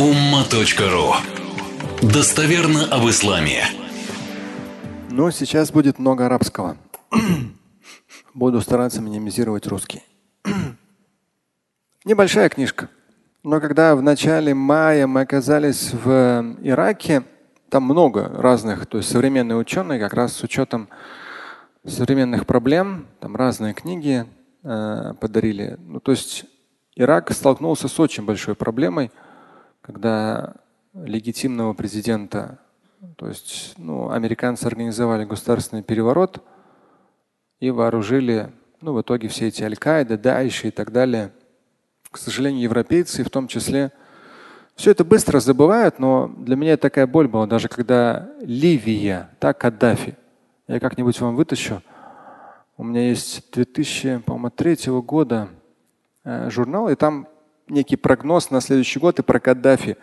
umma.ru Достоверно об исламе. Но сейчас будет много арабского. Буду стараться минимизировать русский. Небольшая книжка. Но когда в начале мая мы оказались в Ираке, там много разных, то есть современные ученые, как раз с учетом современных проблем, там разные книги э, подарили. Ну, то есть Ирак столкнулся с очень большой проблемой, когда легитимного президента, то есть ну, американцы организовали государственный переворот и вооружили, ну, в итоге все эти Аль-Каида, Даиши и так далее. К сожалению, европейцы, в том числе, все это быстро забывают, но для меня такая боль была, даже когда Ливия, так Каддафи, я как-нибудь вам вытащу. У меня есть 2003 года Э, журнал, и там некий прогноз на следующий год и про Каддафи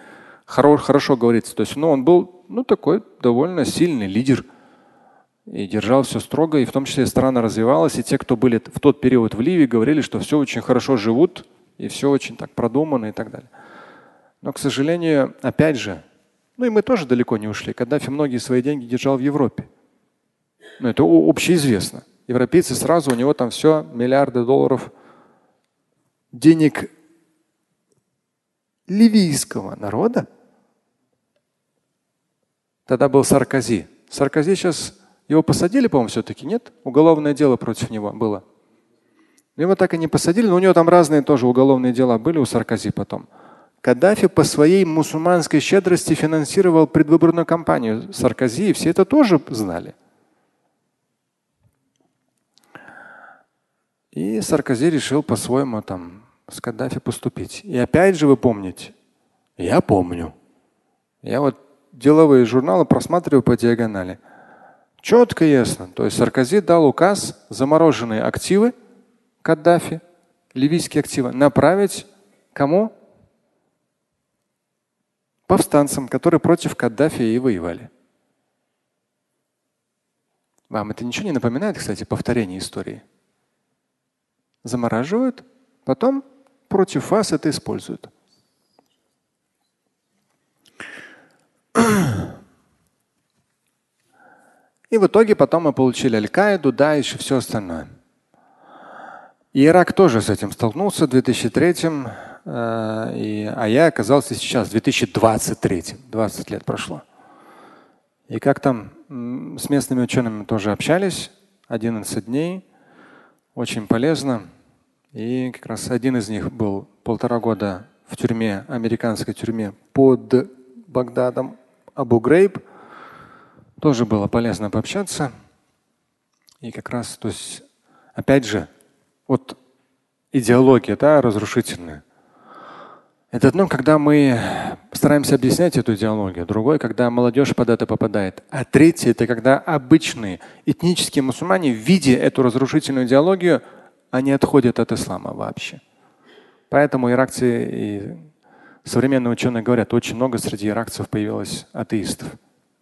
хорошо, хорошо говорится. То есть, ну, он был ну, такой довольно сильный лидер и держал все строго, и в том числе страна развивалась, и те, кто были в тот период в Ливии, говорили, что все очень хорошо живут, и все очень так продумано и так далее. Но, к сожалению, опять же, ну и мы тоже далеко не ушли. Каддафи многие свои деньги держал в Европе. Ну, это общеизвестно. Европейцы сразу, у него там все, миллиарды долларов – денег ливийского народа, тогда был Саркози. Саркози сейчас его посадили, по-моему, все-таки нет? Уголовное дело против него было. Его так и не посадили, но у него там разные тоже уголовные дела были у Саркози потом. Каддафи по своей мусульманской щедрости финансировал предвыборную кампанию Саркози, и все это тоже знали. И Саркози решил по-своему там с Каддафи поступить. И опять же вы помните, я помню. Я вот деловые журналы просматриваю по диагонали. Четко ясно. То есть Саркози дал указ замороженные активы Каддафи, ливийские активы, направить кому? Повстанцам, которые против Каддафи и воевали. Вам это ничего не напоминает, кстати, повторение истории? Замораживают, потом против вас это используют. И в итоге потом мы получили Аль-Каиду, Даиш и все остальное. И Ирак тоже с этим столкнулся в 2003 э, а я оказался сейчас в 2023. 20 лет прошло. И как там с местными учеными тоже общались, 11 дней, очень полезно. И как раз один из них был полтора года в тюрьме, американской тюрьме под Багдадом, Абу Грейб. Тоже было полезно пообщаться. И как раз, то есть, опять же, вот идеология, да, разрушительная. Это одно, когда мы стараемся объяснять эту идеологию, другое, когда молодежь под это попадает. А третье – это когда обычные этнические мусульмане, видя эту разрушительную идеологию, они отходят от ислама вообще. Поэтому иракцы и современные ученые говорят, очень много среди иракцев появилось атеистов.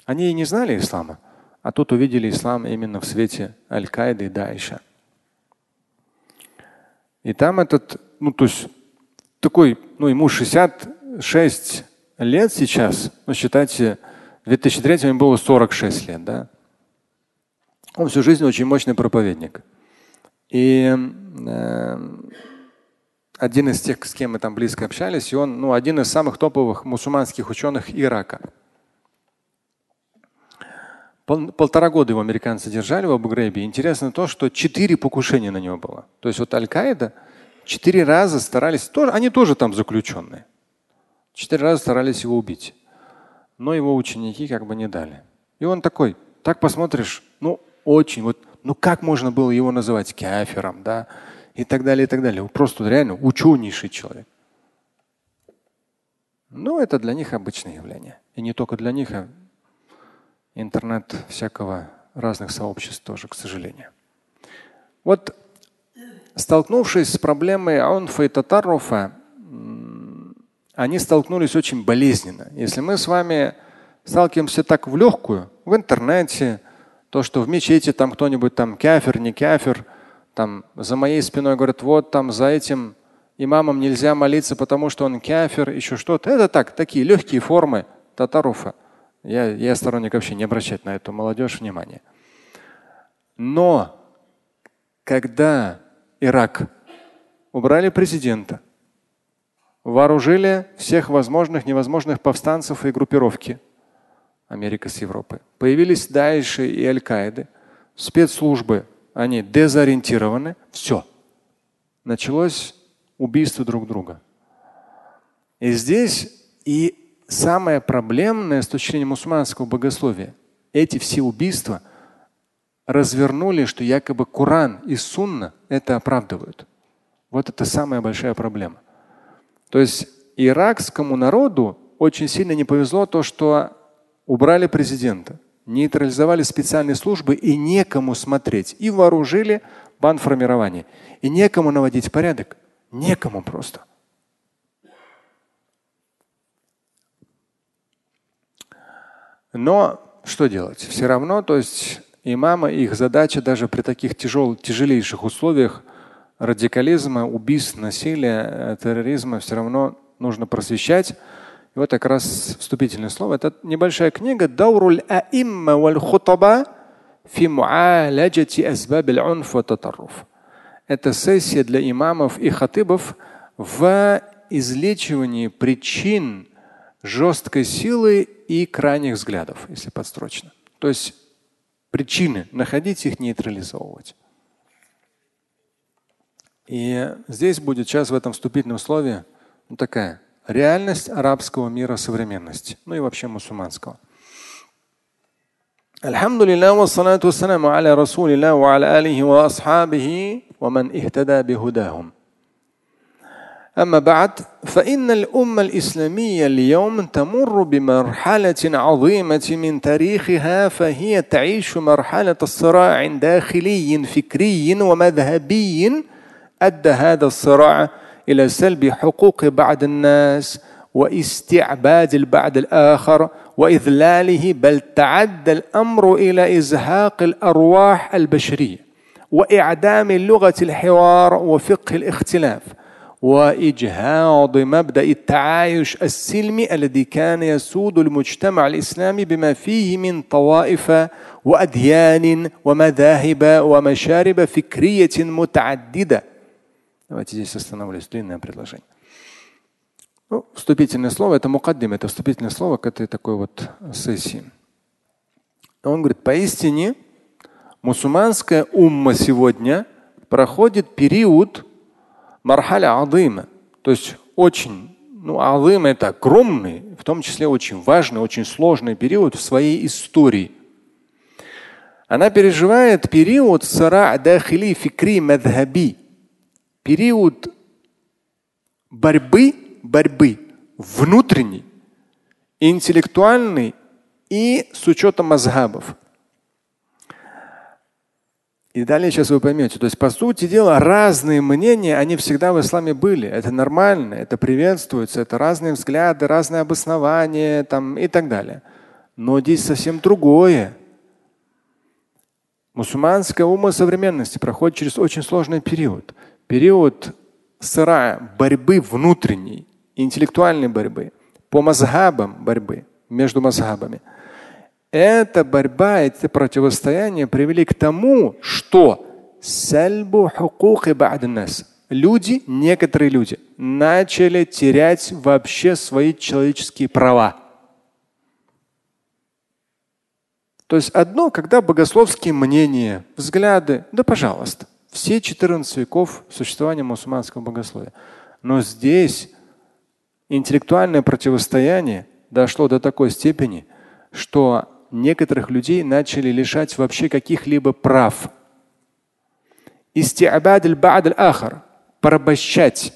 Они и не знали ислама, а тут увидели ислам именно в свете Аль-Каиды и Даиша. И там этот, ну то есть такой, ну ему 66 лет сейчас, ну считайте, в 2003 ему было 46 лет, да. Он всю жизнь очень мощный проповедник. И э, один из тех, с кем мы там близко общались, и он ну, один из самых топовых мусульманских ученых Ирака. Пол, полтора года его американцы держали в Абу-Грейбе. Интересно то, что четыре покушения на него было. То есть вот Аль-Каида четыре раза старались, тоже, они тоже там заключенные. Четыре раза старались его убить. Но его ученики как бы не дали. И он такой, так посмотришь, ну очень, вот ну как можно было его называть кафером, да, и так далее, и так далее. Просто реально ученейший человек. Ну, это для них обычное явление. И не только для них, а интернет всякого разных сообществ тоже, к сожалению. Вот столкнувшись с проблемой аунфа и татаруфа, они столкнулись очень болезненно. Если мы с вами сталкиваемся так в легкую, в интернете, то, что в мечети там кто-нибудь там кафир, не кафир, там за моей спиной говорят, вот там за этим имамам нельзя молиться, потому что он кафир, еще что-то. Это так, такие легкие формы татаруфа. Я, я сторонник вообще не обращать на эту молодежь внимания. Но когда Ирак убрали президента, вооружили всех возможных, невозможных повстанцев и группировки Америка с Европой, появились Даиши и Аль-Каиды, спецслужбы, они дезориентированы, все. Началось убийство друг друга. И здесь и самое проблемное с точки зрения мусульманского богословия, эти все убийства развернули, что якобы Коран и Сунна это оправдывают. Вот это самая большая проблема. То есть иракскому народу очень сильно не повезло то, что убрали президента, нейтрализовали специальные службы и некому смотреть. И вооружили банформирование. И некому наводить порядок. Некому просто. Но что делать? Все равно, то есть имама, их задача даже при таких тяжел, тяжелейших условиях радикализма, убийств, насилия, терроризма все равно нужно просвещать. И вот как раз вступительное слово. Это небольшая книга «Дауруль аимма валь хутаба фи муаляджати азбаб аль-унф Это сессия для имамов и хатыбов в излечивании причин жесткой силы и крайних взглядов, если подстрочно. То есть причины находить их нейтрализовывать. И здесь будет сейчас в этом вступительном слове ну, такая реальность арабского мира современности, ну и вообще мусульманского. الحمد لله والصلاة والسلام على رسول الله وعلى آله وأصحابه ومن اهتدى بهداهم أما بعد فإن الأمة الإسلامية اليوم تمر بمرحلة عظيمة من تاريخها فهي تعيش مرحلة الصراع داخلي فكري ومذهبي أدى هذا الصراع إلى سلب حقوق بعض الناس واستعباد البعض الآخر وإذلاله بل تعدى الأمر إلى إزهاق الأرواح البشرية وإعدام لغة الحوار وفقه الاختلاف وإجهاض مبدأ التعايش السلمي الذي كان يسود المجتمع الإسلامي بما فيه من طوائف وأديان ومذاهب ومشارب فكرية متعددة. Давайте здесь остановлюсь. Длинное предложение. Ну, вступительное слово это мукаддим, это вступительное слово к этой такой вот сессии. Он говорит, поистине мусульманская умма сегодня проходит период мархаля адыма. То есть очень, ну, адым это огромный, в том числе очень важный, очень сложный период в своей истории. Она переживает период сара дахили фикри мадхаби, период борьбы, борьбы внутренней, интеллектуальной и с учетом мазхабов. И далее сейчас вы поймете. То есть, по сути дела, разные мнения, они всегда в исламе были. Это нормально, это приветствуется, это разные взгляды, разные обоснования там, и так далее. Но здесь совсем другое. Мусульманская ума современности проходит через очень сложный период. Период сыра, борьбы внутренней, интеллектуальной борьбы, по мазхабам борьбы, между мазхабами – эта борьба, эти противостояния привели к тому, что люди, некоторые люди, начали терять вообще свои человеческие права. То есть одно, когда богословские мнения, взгляды, да пожалуйста, все 14 веков существования мусульманского богословия. Но здесь интеллектуальное противостояние дошло до такой степени, что некоторых людей начали лишать вообще каких-либо прав. Истиабад аль ахар порабощать.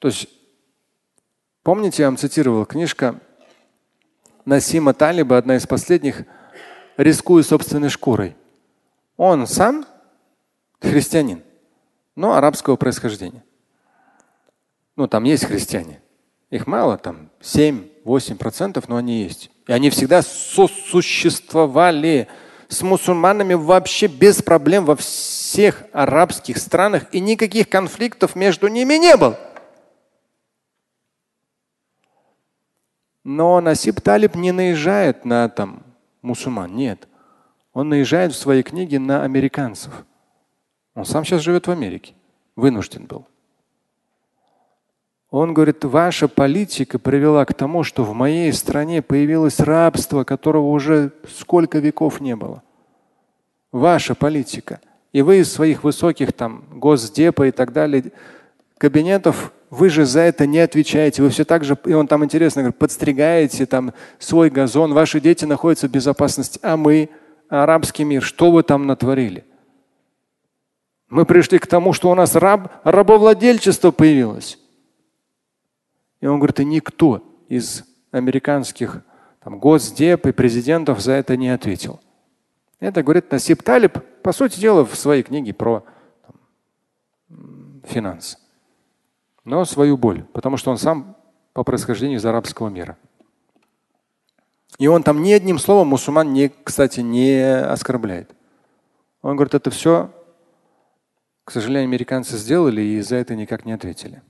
То есть, помните, я вам цитировал книжка Насима Талиба, одна из последних, рискуя собственной шкурой. Он сам христианин, но арабского происхождения. Ну, там есть христиане. Их мало, там 7-8%, но они есть. И они всегда сосуществовали с мусульманами вообще без проблем во всех арабских странах и никаких конфликтов между ними не было. Но Насиб Талиб не наезжает на там мусульман, нет. Он наезжает в своей книге на американцев. Он сам сейчас живет в Америке, вынужден был. Он говорит, ваша политика привела к тому, что в моей стране появилось рабство, которого уже сколько веков не было. Ваша политика. И вы из своих высоких там госдепа и так далее кабинетов, вы же за это не отвечаете. Вы все так же, и он там интересно говорит, подстригаете там свой газон, ваши дети находятся в безопасности, а мы, арабский мир, что вы там натворили? Мы пришли к тому, что у нас раб, рабовладельчество появилось. И он говорит, и никто из американских там, госдеп и президентов за это не ответил. Это говорит Насип Талиб, по сути дела, в своей книге про там, финансы. Но свою боль, потому что он сам по происхождению из арабского мира. И он там ни одним словом мусульман, не, кстати, не оскорбляет. Он говорит, это все, к сожалению, американцы сделали и за это никак не ответили.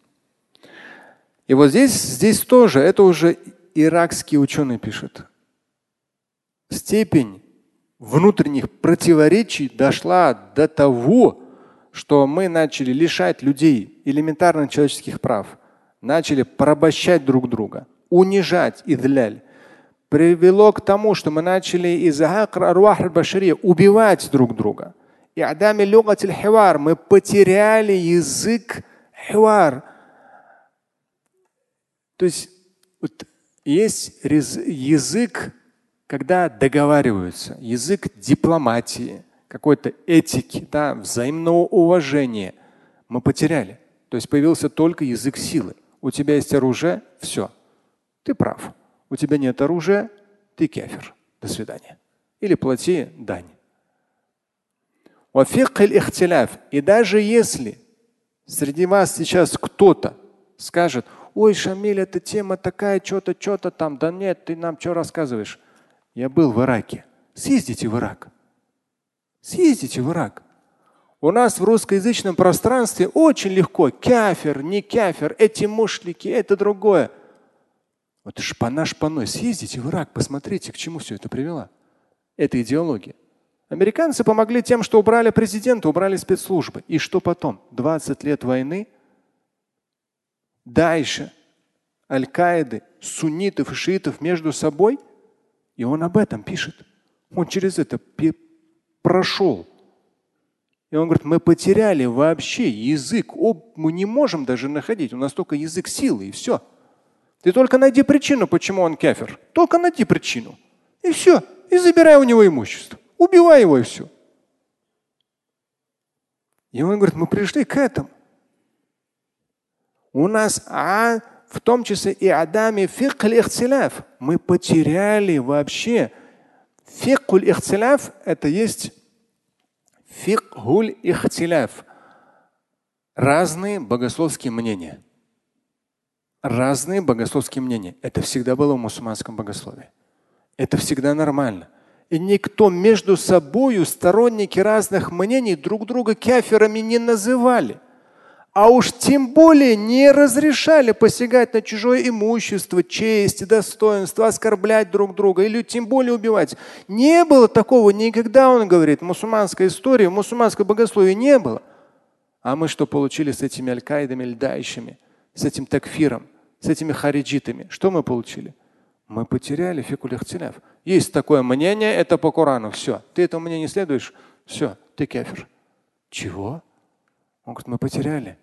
И вот здесь, здесь тоже, это уже иракский ученый пишет. Степень внутренних противоречий дошла до того, что мы начали лишать людей элементарных человеческих прав, начали порабощать друг друга, унижать идляль, привело к тому, что мы начали из убивать друг друга. И мы потеряли язык хивар, то есть вот есть язык, когда договариваются, язык дипломатии, какой-то этики, да, взаимного уважения мы потеряли. То есть появился только язык силы. У тебя есть оружие, все, ты прав. У тебя нет оружия, ты кефир. До свидания. Или плати дань. И даже если среди вас сейчас кто-то скажет, ой, Шамиль, эта тема такая, что-то, что-то там. Да нет, ты нам что рассказываешь? Я был в Ираке. Съездите в Ирак. Съездите в Ирак. У нас в русскоязычном пространстве очень легко. Кафер, не кафер, эти мушлики, это другое. Вот шпана шпаной. Съездите в Ирак, посмотрите, к чему все это привело. Это идеология. Американцы помогли тем, что убрали президента, убрали спецслужбы. И что потом? 20 лет войны – Дальше Аль-Каиды, суннитов и шиитов между собой. И он об этом пишет. Он через это прошел. И он говорит, мы потеряли вообще язык. Мы не можем даже находить. У нас только язык силы и все. Ты только найди причину, почему он кефер. Только найди причину. И все. И забирай у него имущество. Убивай его и все. И он говорит, мы пришли к этому. У нас а, в том числе и адами фикх ихтиляф. Мы потеряли вообще фикхуль ихтиляф это есть фикхуль ихтиляф. Разные богословские мнения. Разные богословские мнения. Это всегда было в мусульманском богословии. Это всегда нормально. И никто между собой, сторонники разных мнений, друг друга каферами не называли а уж тем более не разрешали посягать на чужое имущество, честь, достоинство, оскорблять друг друга или тем более убивать. Не было такого никогда, он говорит, в мусульманской истории, в мусульманском богословии не было. А мы что получили с этими аль-Каидами, льдающими, с этим такфиром, с этими хариджитами? Что мы получили? Мы потеряли фикулихтиляф. Есть такое мнение, это по Корану, все. Ты этому мнению не следуешь, все, ты кефир. Чего? Он говорит, мы потеряли.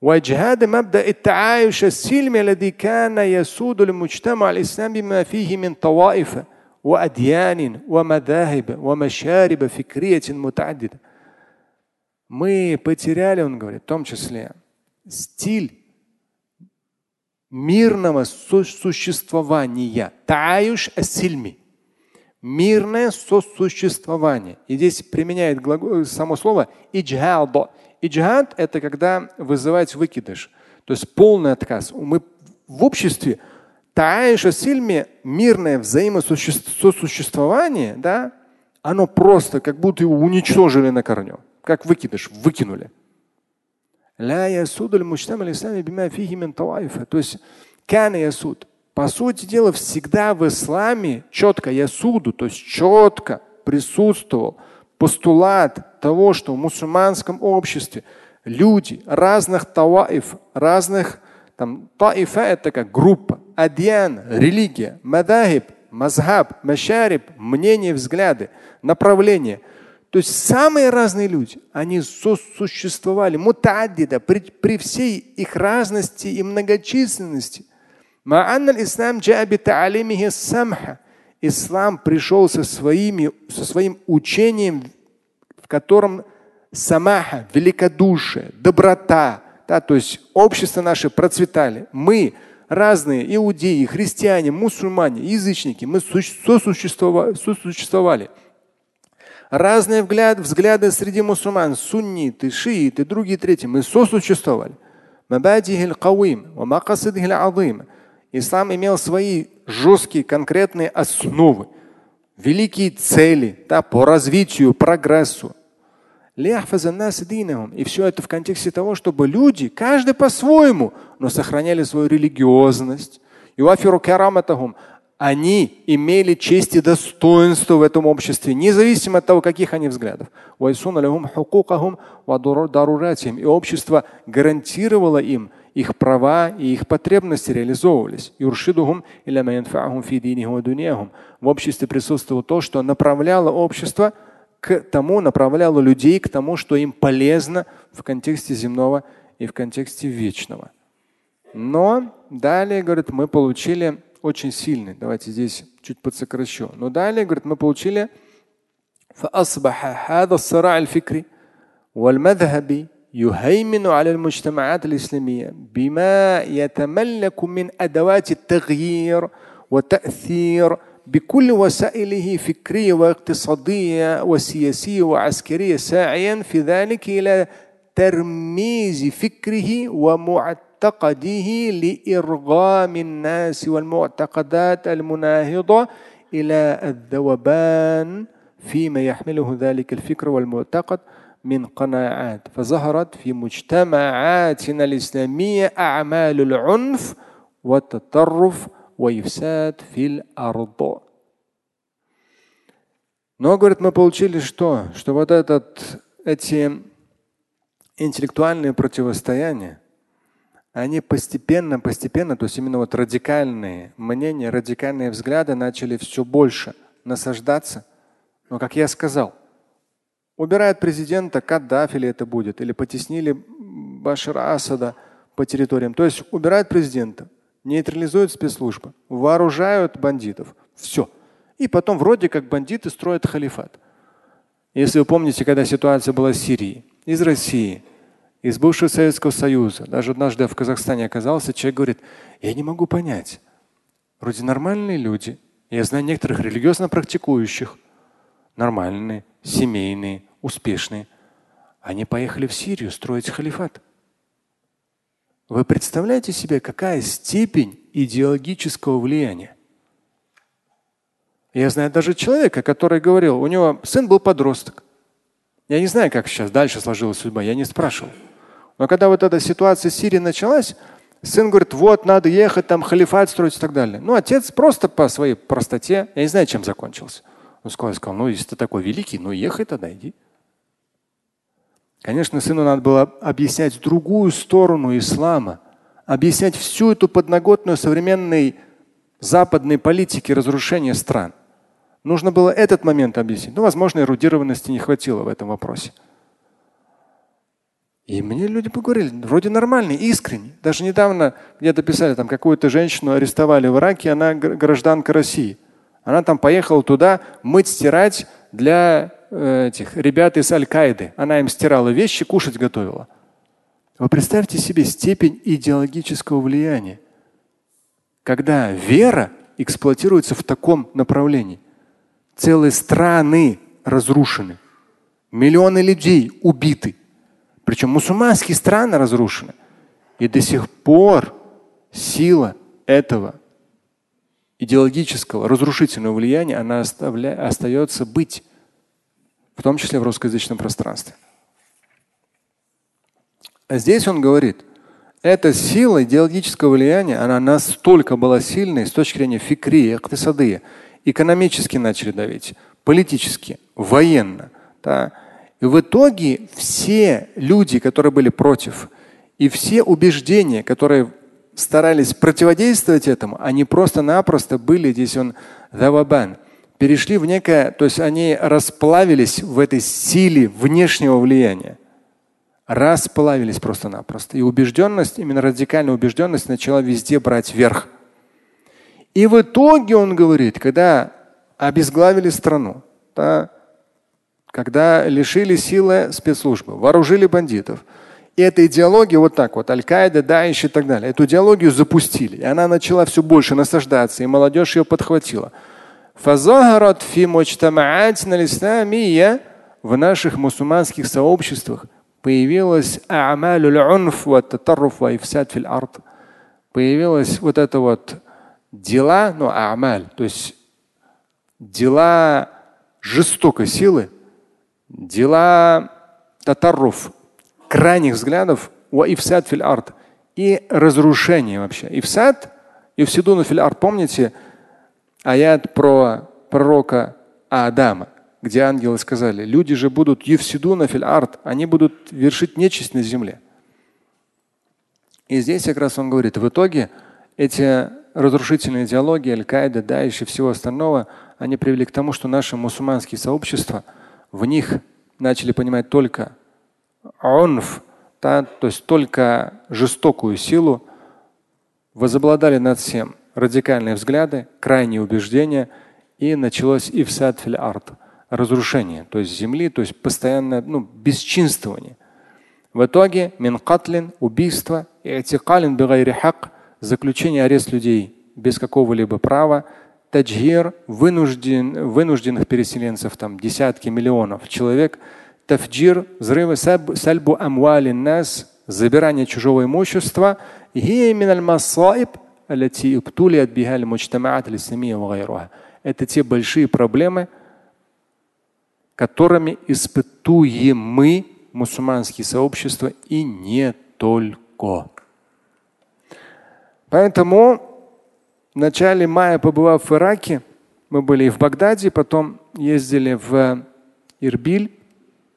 وإجهاد مبدأ التعايش السلمي الذي كان يسود المجتمع الإسلامي بما فيه من طوائف وأديان ومذاهب ومشارب فكرية متعددة. Мы потеряли, он говорит, в том числе стиль мирного сосуществования. Таюш асильми. Мирное сосуществование. И здесь применяет глагол, само слово иджхад. Иджхад – это когда вызывать выкидыш, то есть полный отказ. Мы в обществе Таиша сильме мирное взаимосуществование, да, оно просто как будто его уничтожили на корню. Как выкидыш, выкинули. То есть кана ясуд. По сути дела, всегда в исламе четко ясуду, то есть четко присутствовал постулат того, что в мусульманском обществе люди разных таваиф, разных там таифа это как группа, адьян, религия, мадахиб, мазхаб, машариб, мнения, взгляды, направления. То есть самые разные люди, они сосуществовали мутаддида при, при всей их разности и многочисленности. Ислам пришел со, своими, со своим учением, в котором самаха, великодушие, доброта, да, то есть общество наше процветали. Мы разные иудеи, христиане, мусульмане, язычники, мы сосуществовали. сосуществовали. Разные взгляды, взгляды среди мусульман, сунниты, шииты, другие, третьи, мы сосуществовали. Ислам имел свои жесткие конкретные основы, великие цели да, по развитию, прогрессу. И все это в контексте того, чтобы люди, каждый по-своему, но сохраняли свою религиозность. Они имели честь и достоинство в этом обществе, независимо от того, каких они взглядов. И общество гарантировало им их права и их потребности реализовывались. В обществе присутствовало то, что направляло общество к тому, направляло людей к тому, что им полезно в контексте земного и в контексте вечного. Но далее, говорит, мы получили очень сильный. Давайте здесь чуть подсокращу. Но далее, говорит, мы получили فأصبح هذا الصراع الفكري والمذهبي يهيمن على المجتمعات الإسلامية بما يتملك من أدوات التغيير وتأثير بكل وسائله فكرية واقتصادية وسياسية وعسكرية ساعيا في ذلك إلى ترميز فكره ومعتقده لإرغام الناس والمعتقدات المناهضة إلى الذوبان فيما يحمله ذلك الفكر والمعتقد من قناعات فظهرت في مجتمعاتنا الإسلامية أعمال العنف والتطرف وإفساد في الأرض. Но, говорит, мы получили что? Что вот этот, эти интеллектуальные противостояния, они постепенно, постепенно, то есть именно вот радикальные мнения, радикальные взгляды начали все больше насаждаться. Но, как я сказал, убирают президента, Каддафи ли это будет, или потеснили Башара Асада по территориям. То есть убирают президента, нейтрализуют спецслужбы, вооружают бандитов. Все. И потом вроде как бандиты строят халифат. Если вы помните, когда ситуация была в Сирии, из России, из бывшего Советского Союза, даже однажды в Казахстане оказался, человек говорит, я не могу понять, вроде нормальные люди, я знаю некоторых религиозно практикующих, нормальные, семейные, успешные, они поехали в Сирию строить халифат. Вы представляете себе, какая степень идеологического влияния? Я знаю даже человека, который говорил, у него сын был подросток. Я не знаю, как сейчас дальше сложилась судьба, я не спрашивал. Но когда вот эта ситуация в Сирии началась, сын говорит, вот надо ехать, там халифат строить и так далее. Ну, отец просто по своей простоте, я не знаю, чем закончился. Он сказал, сказал ну, если ты такой великий, ну ехай тогда, иди. Конечно, сыну надо было объяснять другую сторону ислама, объяснять всю эту подноготную современной западной политики разрушения стран. Нужно было этот момент объяснить. Ну, возможно, эрудированности не хватило в этом вопросе. И мне люди поговорили, вроде нормальный, искренний. Даже недавно где-то писали, там какую-то женщину арестовали в Ираке, она гражданка России. Она там поехала туда мыть, стирать для Э, этих ребят из Аль-Каиды. Она им стирала вещи, кушать готовила. Вы представьте себе степень идеологического влияния, когда вера эксплуатируется в таком направлении. Целые страны разрушены, миллионы людей убиты. Причем мусульманские страны разрушены. И до сих пор сила этого идеологического, разрушительного влияния, она оставля... остается быть, в том числе в русскоязычном пространстве. А здесь он говорит, эта сила идеологического влияния, она настолько была сильной с точки зрения фикри, иктисады, экономически начали давить, политически, военно. Да. В итоге все люди, которые были против, и все убеждения, которые старались противодействовать этому, они просто-напросто были здесь он завабан, перешли в некое, то есть они расплавились в этой силе внешнего влияния. Расплавились просто-напросто. И убежденность, именно радикальная убежденность начала везде брать верх. И в итоге он говорит, когда обезглавили страну, да, когда лишили силы спецслужбы, вооружили бандитов, и эта идеология вот так вот, Аль-Каида, Даиш и так далее, эту идеологию запустили. И она начала все больше насаждаться, и молодежь ее подхватила. В наших мусульманских сообществах появилась появилась вот это вот дела, ну, амаль, то есть дела жестокой силы, дела татарруф, крайних взглядов, ифсад фил арт и разрушение вообще. Ифсад, ифсидуну фил арт. Помните аят про пророка Адама, где ангелы сказали, люди же будут ифсидуна фил арт, они будут вершить нечисть на земле. И здесь как раз он говорит, в итоге эти разрушительные идеологии Аль-Каида, Даиш и всего остального, они привели к тому, что наши мусульманские сообщества, в них начали понимать только унф, да, то есть только жестокую силу, возобладали над всем радикальные взгляды, крайние убеждения, и началось ифсад фил арт, разрушение, то есть земли, то есть постоянное ну, бесчинствование. В итоге минкатлин, убийство, этикалин бигайри хак, заключение арест людей без какого-либо права, таджхир, вынужден, вынужденных переселенцев, там десятки миллионов человек – тафджир, взрывы, сальбу амвали нас, забирание чужого имущества, это те большие проблемы, которыми испытуем мы, мусульманские сообщества, и не только. Поэтому в начале мая, побывав в Ираке, мы были и в Багдаде, потом ездили в Ирбиль,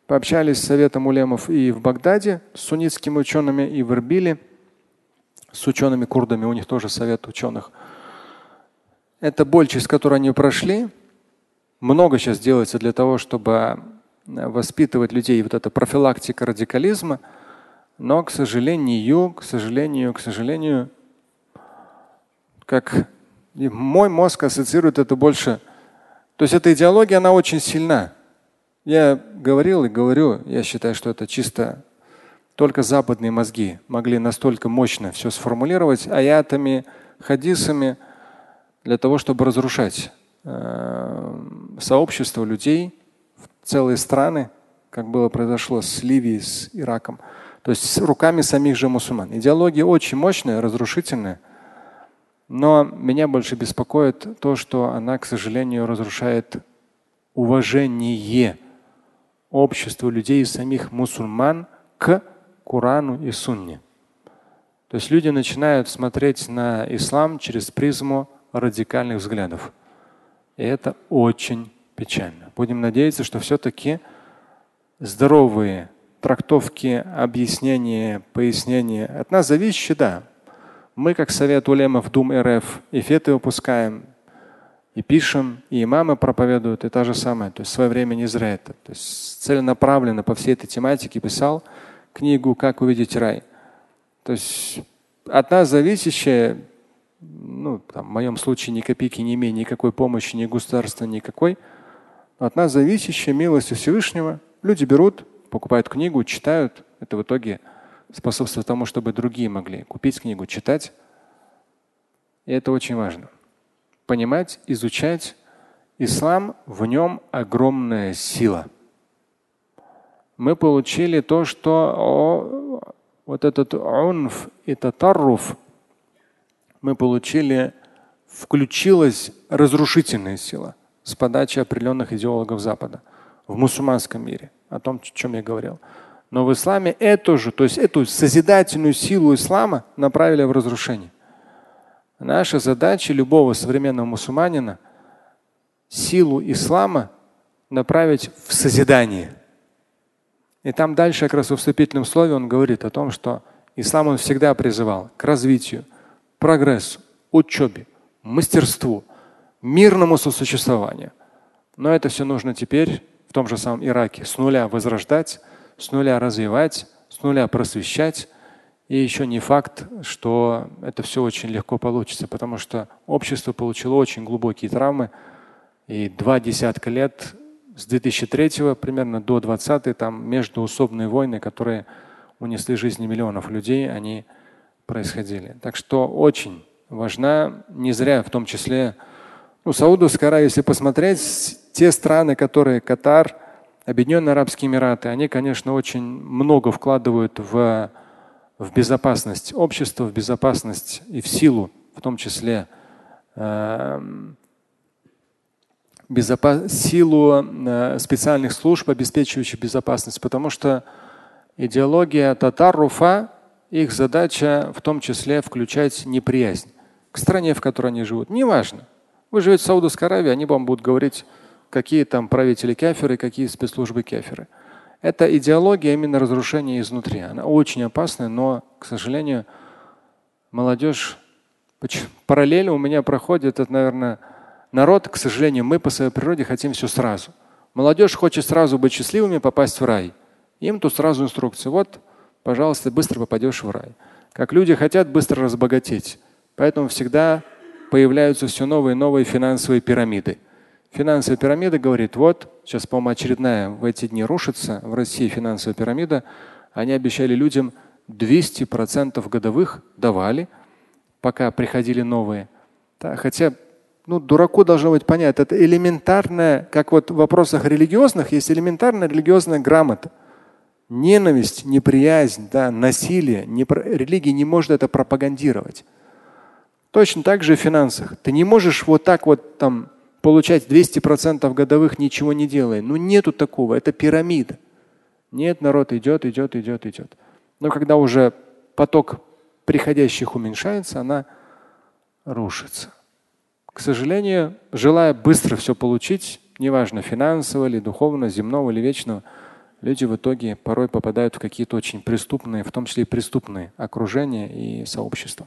Пообщались с Советом улемов и в Багдаде с суннитскими учеными, и в Ирбиле с учеными-курдами, у них тоже совет ученых. Это боль, через которую они прошли. Много сейчас делается для того, чтобы воспитывать людей, вот эта профилактика радикализма. Но, к сожалению, к сожалению, к сожалению, как мой мозг ассоциирует это больше. То есть эта идеология, она очень сильна. Я говорил и говорю, я считаю, что это чисто только западные мозги могли настолько мощно все сформулировать аятами, хадисами для того, чтобы разрушать э, сообщество людей, целые страны, как было произошло с Ливией, с Ираком. То есть руками самих же мусульман. Идеология очень мощная, разрушительная. Но меня больше беспокоит то, что она, к сожалению, разрушает уважение обществу людей, самих мусульман к Корану и Сунне. То есть люди начинают смотреть на ислам через призму радикальных взглядов. И это очень печально. Будем надеяться, что все-таки здоровые трактовки, объяснения, пояснения от нас зависящие, да. Мы, как Совет Улемов Дум РФ, эфеты выпускаем, и пишем, и имамы проповедуют, и та же самая. То есть в свое время не зря это. То есть целенаправленно по всей этой тематике писал книгу «Как увидеть рай». То есть от нас зависящее, ну, там, в моем случае ни копейки не имея никакой помощи, ни государства, никакой, от нас зависящее милостью Всевышнего. Люди берут, покупают книгу, читают. Это в итоге способствует тому, чтобы другие могли купить книгу, читать. И это очень важно понимать, изучать ислам, в нем огромная сила. Мы получили то, что о, вот этот унф и татарруф мы получили включилась разрушительная сила с подачи определенных идеологов Запада в мусульманском мире, о том, о чем я говорил. Но в исламе эту же, то есть эту созидательную силу ислама направили в разрушение. Наша задача любого современного мусульманина силу ислама направить в созидание. И там дальше, как раз в вступительном слове, он говорит о том, что ислам он всегда призывал к развитию, прогрессу, учебе, мастерству, мирному сосуществованию. Но это все нужно теперь в том же самом Ираке с нуля возрождать, с нуля развивать, с нуля просвещать. И еще не факт, что это все очень легко получится, потому что общество получило очень глубокие травмы. И два десятка лет с 2003 примерно до 20 там междуусобные войны, которые унесли жизни миллионов людей, они происходили. Так что очень важна, не зря в том числе, ну, Саудовская Аравия, если посмотреть, те страны, которые Катар, Объединенные Арабские Эмираты, они, конечно, очень много вкладывают в, в безопасность общества, в безопасность и в силу, в том числе э, безопас... силу э, специальных служб, обеспечивающих безопасность, потому что идеология татар-руфа, их задача в том числе включать неприязнь к стране, в которой они живут. Неважно. Вы живете в Саудовской Аравии, они вам будут говорить, какие там правители кеферы, какие спецслужбы кеферы. Это идеология именно разрушения изнутри. Она очень опасная, но, к сожалению, молодежь параллельно у меня проходит, это, наверное, народ, к сожалению, мы по своей природе хотим все сразу. Молодежь хочет сразу быть счастливыми, попасть в рай. Им тут сразу инструкция. Вот, пожалуйста, быстро попадешь в рай. Как люди хотят быстро разбогатеть. Поэтому всегда появляются все новые и новые финансовые пирамиды. Финансовая пирамида говорит, вот, сейчас, по-моему, очередная в эти дни рушится в России финансовая пирамида. Они обещали людям 200% годовых давали, пока приходили новые. Да, хотя ну, дураку должно быть понятно, это элементарная, как вот в вопросах религиозных есть элементарная религиозная грамота. Ненависть, неприязнь, да, насилие. Не, религия не может это пропагандировать. Точно так же в финансах. Ты не можешь вот так вот там получать 200% годовых, ничего не делая. Ну нету такого, это пирамида. Нет, народ идет, идет, идет, идет. Но когда уже поток приходящих уменьшается, она рушится. К сожалению, желая быстро все получить, неважно финансово или духовно, земного или вечного, люди в итоге порой попадают в какие-то очень преступные, в том числе и преступные окружения и сообщества.